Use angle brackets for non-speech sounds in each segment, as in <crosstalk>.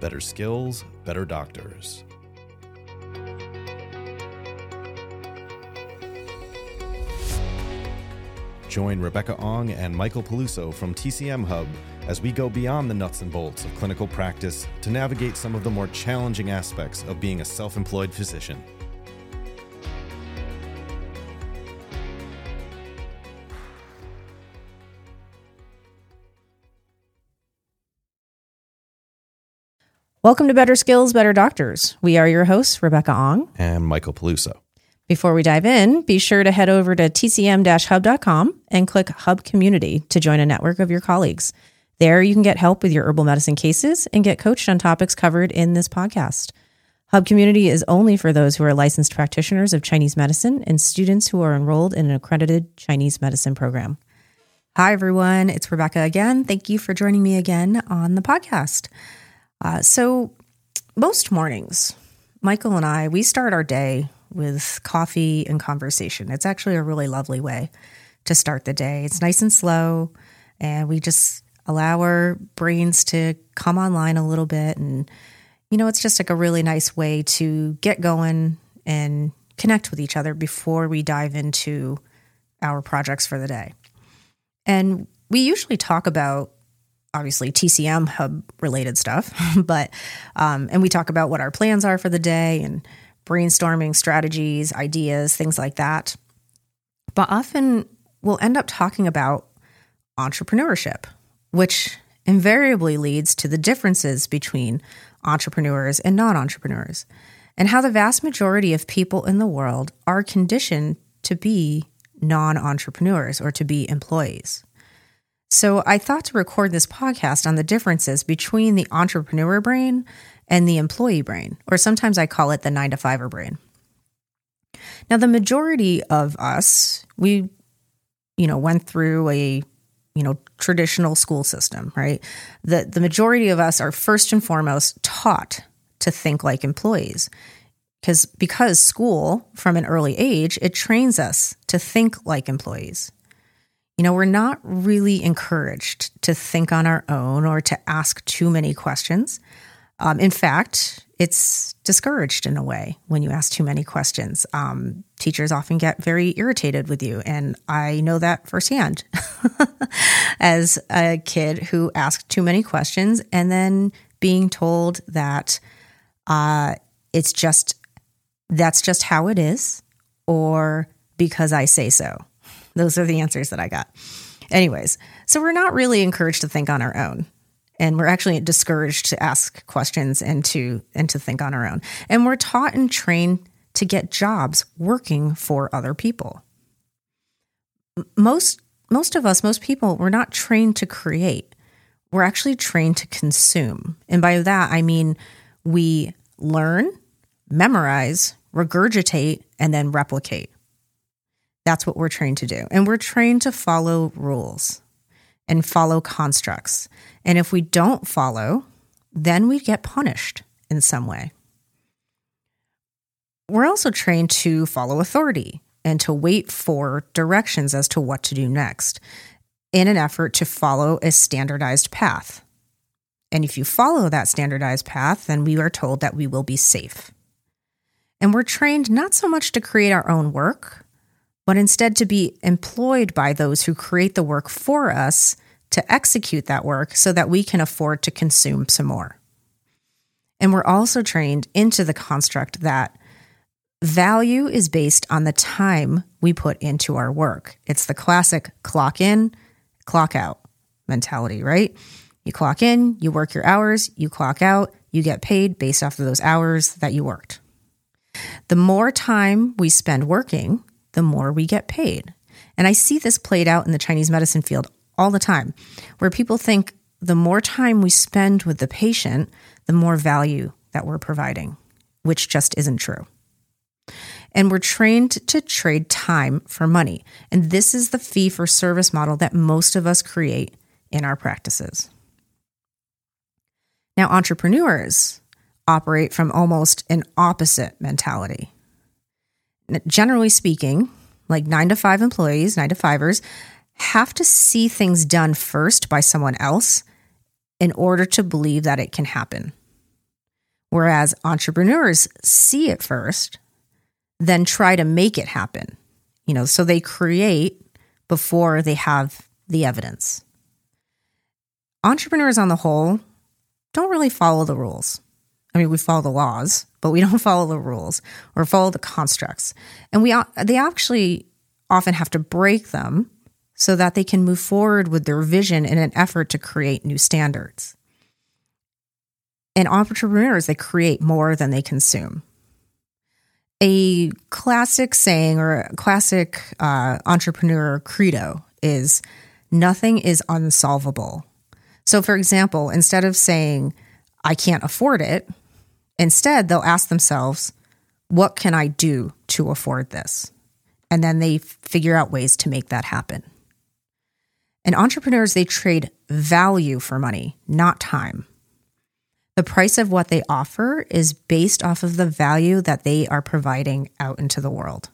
better skills, better doctors. Join Rebecca Ong and Michael Peluso from TCM Hub as we go beyond the nuts and bolts of clinical practice to navigate some of the more challenging aspects of being a self employed physician. Welcome to Better Skills, Better Doctors. We are your hosts, Rebecca Ong. And Michael Peluso. Before we dive in, be sure to head over to tcm hub.com and click Hub Community to join a network of your colleagues. There, you can get help with your herbal medicine cases and get coached on topics covered in this podcast. Hub Community is only for those who are licensed practitioners of Chinese medicine and students who are enrolled in an accredited Chinese medicine program. Hi, everyone. It's Rebecca again. Thank you for joining me again on the podcast. Uh, so, most mornings, Michael and I, we start our day with coffee and conversation. It's actually a really lovely way to start the day. It's nice and slow, and we just allow our brains to come online a little bit. And, you know, it's just like a really nice way to get going and connect with each other before we dive into our projects for the day. And we usually talk about obviously TCM hub related stuff, <laughs> but um, and we talk about what our plans are for the day and brainstorming strategies, ideas, things like that. But often we'll end up talking about entrepreneurship, which invariably leads to the differences between entrepreneurs and non entrepreneurs, and how the vast majority of people in the world are conditioned to be non entrepreneurs or to be employees. So I thought to record this podcast on the differences between the entrepreneur brain and the employee brain, or sometimes I call it the nine to fiver brain. Now, the majority of us, we, you know, went through a, you know, traditional school system, right? The, the majority of us are first and foremost taught to think like employees because because school from an early age it trains us to think like employees you know, we're not really encouraged to think on our own or to ask too many questions. Um, in fact, it's discouraged in a way when you ask too many questions. Um, teachers often get very irritated with you, and I know that firsthand <laughs> as a kid who asked too many questions and then being told that uh, it's just that's just how it is, or because I say so. Those are the answers that I got. Anyways, so we're not really encouraged to think on our own. And we're actually discouraged to ask questions and to and to think on our own. And we're taught and trained to get jobs working for other people. Most most of us, most people, we're not trained to create. We're actually trained to consume. And by that I mean we learn, memorize, regurgitate, and then replicate. That's what we're trained to do. And we're trained to follow rules and follow constructs. And if we don't follow, then we get punished in some way. We're also trained to follow authority and to wait for directions as to what to do next in an effort to follow a standardized path. And if you follow that standardized path, then we are told that we will be safe. And we're trained not so much to create our own work, but instead to be employed by those who create the work for us to execute that work so that we can afford to consume some more. And we're also trained into the construct that value is based on the time we put into our work. It's the classic clock in, clock out mentality, right? You clock in, you work your hours, you clock out, you get paid based off of those hours that you worked. The more time we spend working, the more we get paid. And I see this played out in the Chinese medicine field all the time, where people think the more time we spend with the patient, the more value that we're providing, which just isn't true. And we're trained to trade time for money. And this is the fee for service model that most of us create in our practices. Now, entrepreneurs operate from almost an opposite mentality generally speaking, like nine to five employees, nine to fivers, have to see things done first by someone else in order to believe that it can happen. Whereas entrepreneurs see it first, then try to make it happen. You know, so they create before they have the evidence. Entrepreneurs on the whole don't really follow the rules. I mean, we follow the laws, but we <laughs> don't follow the rules or follow the constructs. And we they actually often have to break them so that they can move forward with their vision in an effort to create new standards. And entrepreneurs, they create more than they consume. A classic saying or a classic uh, entrepreneur credo is nothing is unsolvable. So, for example, instead of saying, I can't afford it, instead they'll ask themselves, what can I do to afford this? And then they figure out ways to make that happen. And entrepreneurs, they trade value for money, not time. The price of what they offer is based off of the value that they are providing out into the world.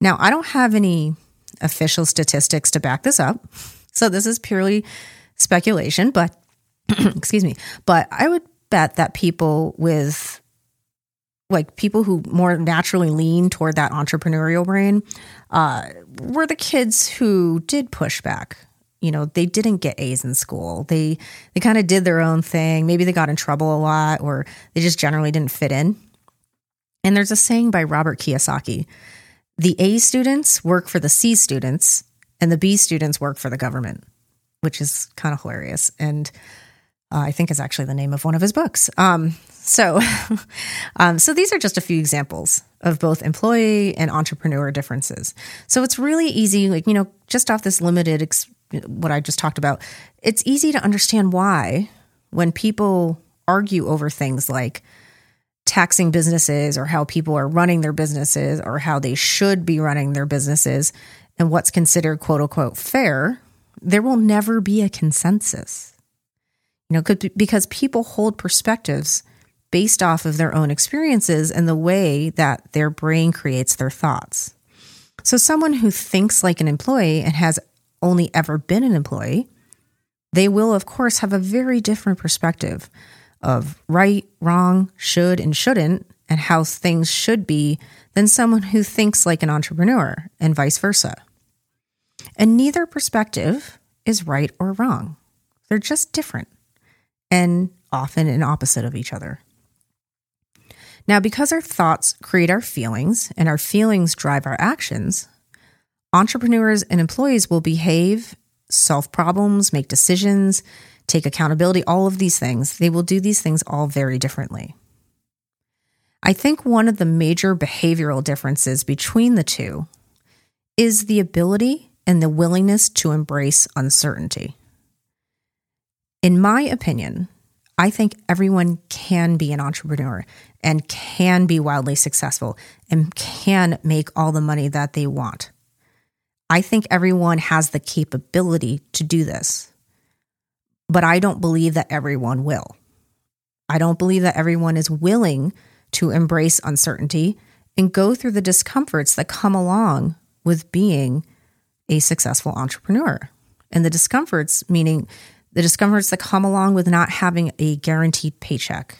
Now, I don't have any official statistics to back this up. So this is purely speculation, but <clears throat> excuse me, but I would bet that people with like people who more naturally lean toward that entrepreneurial brain uh, were the kids who did push back. You know, they didn't get A's in school. They they kind of did their own thing. Maybe they got in trouble a lot, or they just generally didn't fit in. And there's a saying by Robert Kiyosaki: the A students work for the C students, and the B students work for the government, which is kind of hilarious. And uh, I think is actually the name of one of his books. Um, so, <laughs> um, so these are just a few examples of both employee and entrepreneur differences. So it's really easy, like you know, just off this limited ex- what I just talked about, it's easy to understand why when people argue over things like taxing businesses or how people are running their businesses or how they should be running their businesses and what's considered quote unquote fair, there will never be a consensus. You know, because people hold perspectives based off of their own experiences and the way that their brain creates their thoughts. So, someone who thinks like an employee and has only ever been an employee, they will, of course, have a very different perspective of right, wrong, should, and shouldn't, and how things should be than someone who thinks like an entrepreneur, and vice versa. And neither perspective is right or wrong, they're just different and often an opposite of each other. Now, because our thoughts create our feelings and our feelings drive our actions, entrepreneurs and employees will behave, solve problems, make decisions, take accountability, all of these things. They will do these things all very differently. I think one of the major behavioral differences between the two is the ability and the willingness to embrace uncertainty. In my opinion, I think everyone can be an entrepreneur and can be wildly successful and can make all the money that they want. I think everyone has the capability to do this, but I don't believe that everyone will. I don't believe that everyone is willing to embrace uncertainty and go through the discomforts that come along with being a successful entrepreneur. And the discomforts, meaning the discomforts that come along with not having a guaranteed paycheck,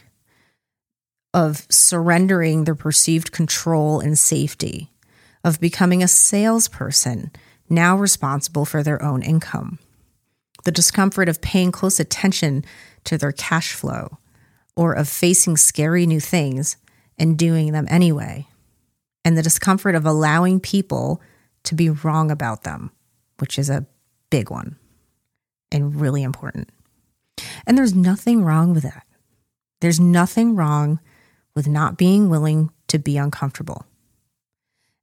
of surrendering their perceived control and safety, of becoming a salesperson now responsible for their own income, the discomfort of paying close attention to their cash flow, or of facing scary new things and doing them anyway, and the discomfort of allowing people to be wrong about them, which is a big one and really important. And there's nothing wrong with that. There's nothing wrong with not being willing to be uncomfortable.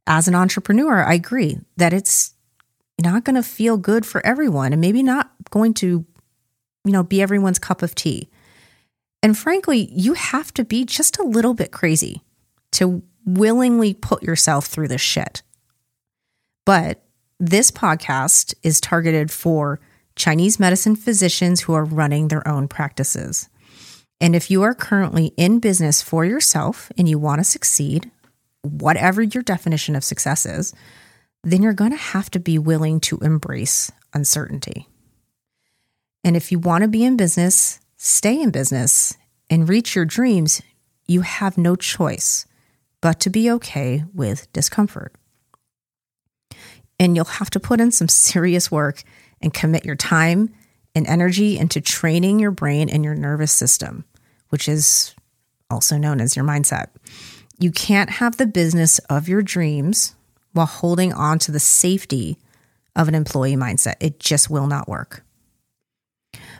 As an entrepreneur, I agree that it's not going to feel good for everyone and maybe not going to, you know, be everyone's cup of tea. And frankly, you have to be just a little bit crazy to willingly put yourself through this shit. But this podcast is targeted for Chinese medicine physicians who are running their own practices. And if you are currently in business for yourself and you want to succeed, whatever your definition of success is, then you're going to have to be willing to embrace uncertainty. And if you want to be in business, stay in business and reach your dreams, you have no choice but to be okay with discomfort. And you'll have to put in some <laughs> serious work and commit your time and energy into training your brain and your nervous system, which is also known as your mindset. You can't have the business of your dreams while holding on to the safety of an employee mindset. It just will not work.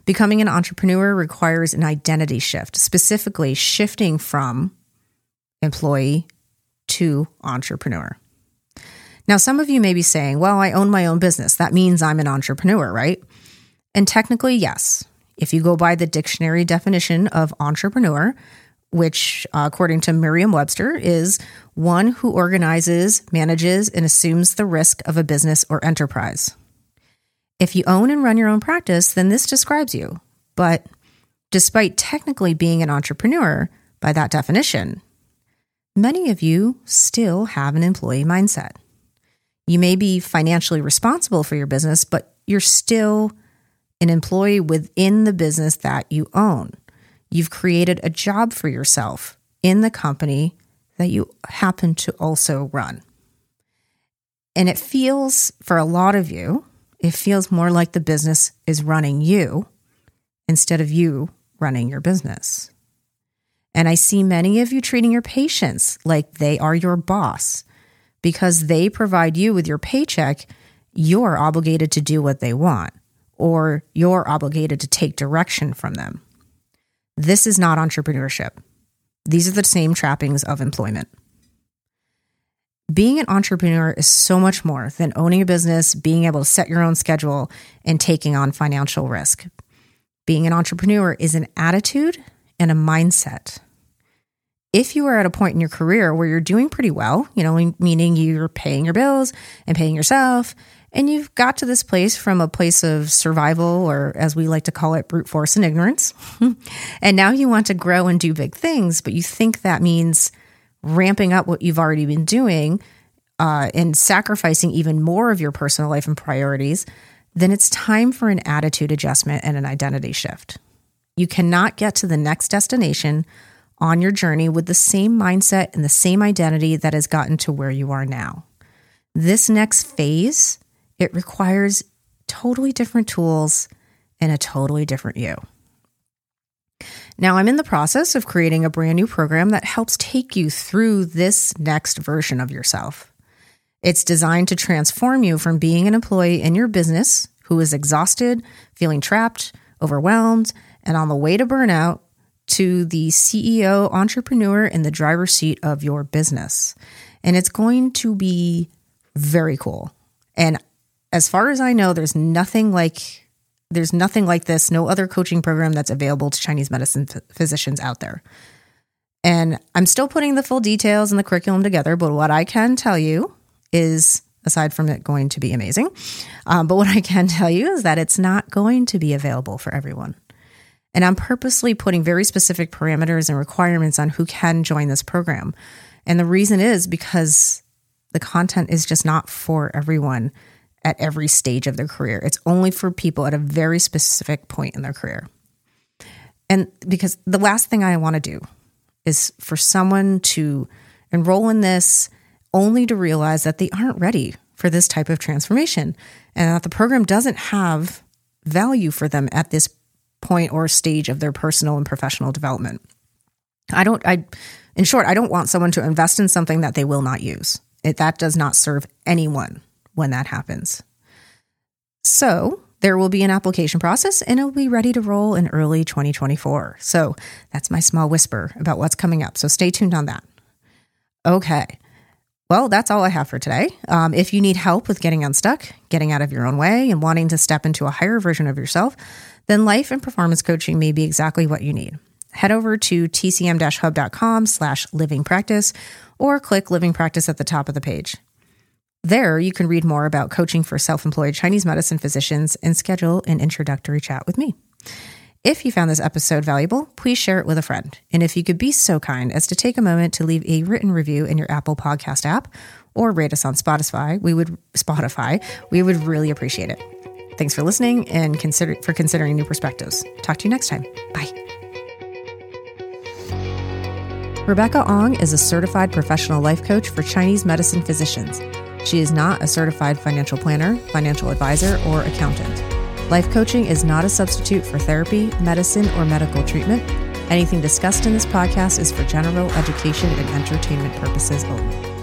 Becoming an entrepreneur requires an identity shift, specifically shifting from employee to entrepreneur. Now, some of you may be saying, well, I own my own business. That means I'm an entrepreneur, right? And technically, yes. If you go by the dictionary definition of entrepreneur, which, uh, according to Merriam Webster, is one who organizes, manages, and assumes the risk of a business or enterprise. If you own and run your own practice, then this describes you. But despite technically being an entrepreneur by that definition, many of you still have an employee mindset. You may be financially responsible for your business, but you're still an employee within the business that you own. You've created a job for yourself in the company that you happen to also run. And it feels, for a lot of you, it feels more like the business is running you instead of you running your business. And I see many of you treating your patients like they are your boss because they provide you with your paycheck. You're obligated to do what they want, or you're obligated to take direction from them. This is not entrepreneurship. These are the same trappings of employment. Being an entrepreneur is so much more than owning a business, being able to set your own schedule, and taking on financial risk. Being an entrepreneur is an attitude and a mindset. If you are at a point in your career where you're doing pretty well, you know, meaning you're paying your bills and paying yourself, and you've got to this place from a place of survival, or as we like to call it, brute force and ignorance, <laughs> and now you want to grow and do big things, but you think that means ramping up what you've already been doing uh, and sacrificing even more of your personal life and priorities, then it's time for an attitude adjustment and an identity shift. You cannot get to the next destination on your journey with the same mindset and the same identity that has gotten to where you are now. This next phase, it requires totally different tools and a totally different you. Now, I'm in the process of creating a brand new program that helps take you through this next version of yourself. It's designed to transform you from being an employee in your business who is exhausted, feeling trapped, overwhelmed, and on the way to burnout to the CEO entrepreneur in the driver's seat of your business. And it's going to be very cool. And as far as I know, there's nothing like there's nothing like this, no other coaching program that's available to Chinese medicine physicians out there. And I'm still putting the full details and the curriculum together, but what I can tell you is, aside from it going to be amazing, um, but what I can tell you is that it's not going to be available for everyone. And I'm purposely putting very specific parameters and requirements on who can join this program. And the reason is because the content is just not for everyone at every stage of their career. It's only for people at a very specific point in their career. And because the last thing I want to do is for someone to enroll in this only to realize that they aren't ready for this type of transformation and that the program doesn't have value for them at this point or stage of their personal and professional development. I don't, I, in short, I don't want someone to invest in something that they will not use. It, that does not serve anyone when that happens. So, there will be an application process and it'll be ready to roll in early 2024. So, that's my small whisper about what's coming up. So, stay tuned on that. Okay. Well, that's all I have for today. Um, if you need help with getting unstuck, getting out of your own way, and wanting to step into a higher version of yourself, then life and performance coaching may be exactly what you need. Head over to tcm-hub.com slash living practice or click living practice at the top of the page. There, you can read more about coaching for self employed Chinese medicine physicians and schedule an introductory chat with me. If you found this episode valuable, please share it with a friend. And if you could be so kind as to take a moment to leave a written review in your Apple Podcast app or rate us on Spotify, we would Spotify, we would really appreciate it. Thanks for listening and consider for considering new perspectives. Talk to you next time. Bye. Rebecca Ong is a certified professional life coach for Chinese medicine physicians. She is not a certified financial planner, financial advisor, or accountant. Life coaching is not a substitute for therapy, medicine, or medical treatment. Anything discussed in this podcast is for general education and entertainment purposes only.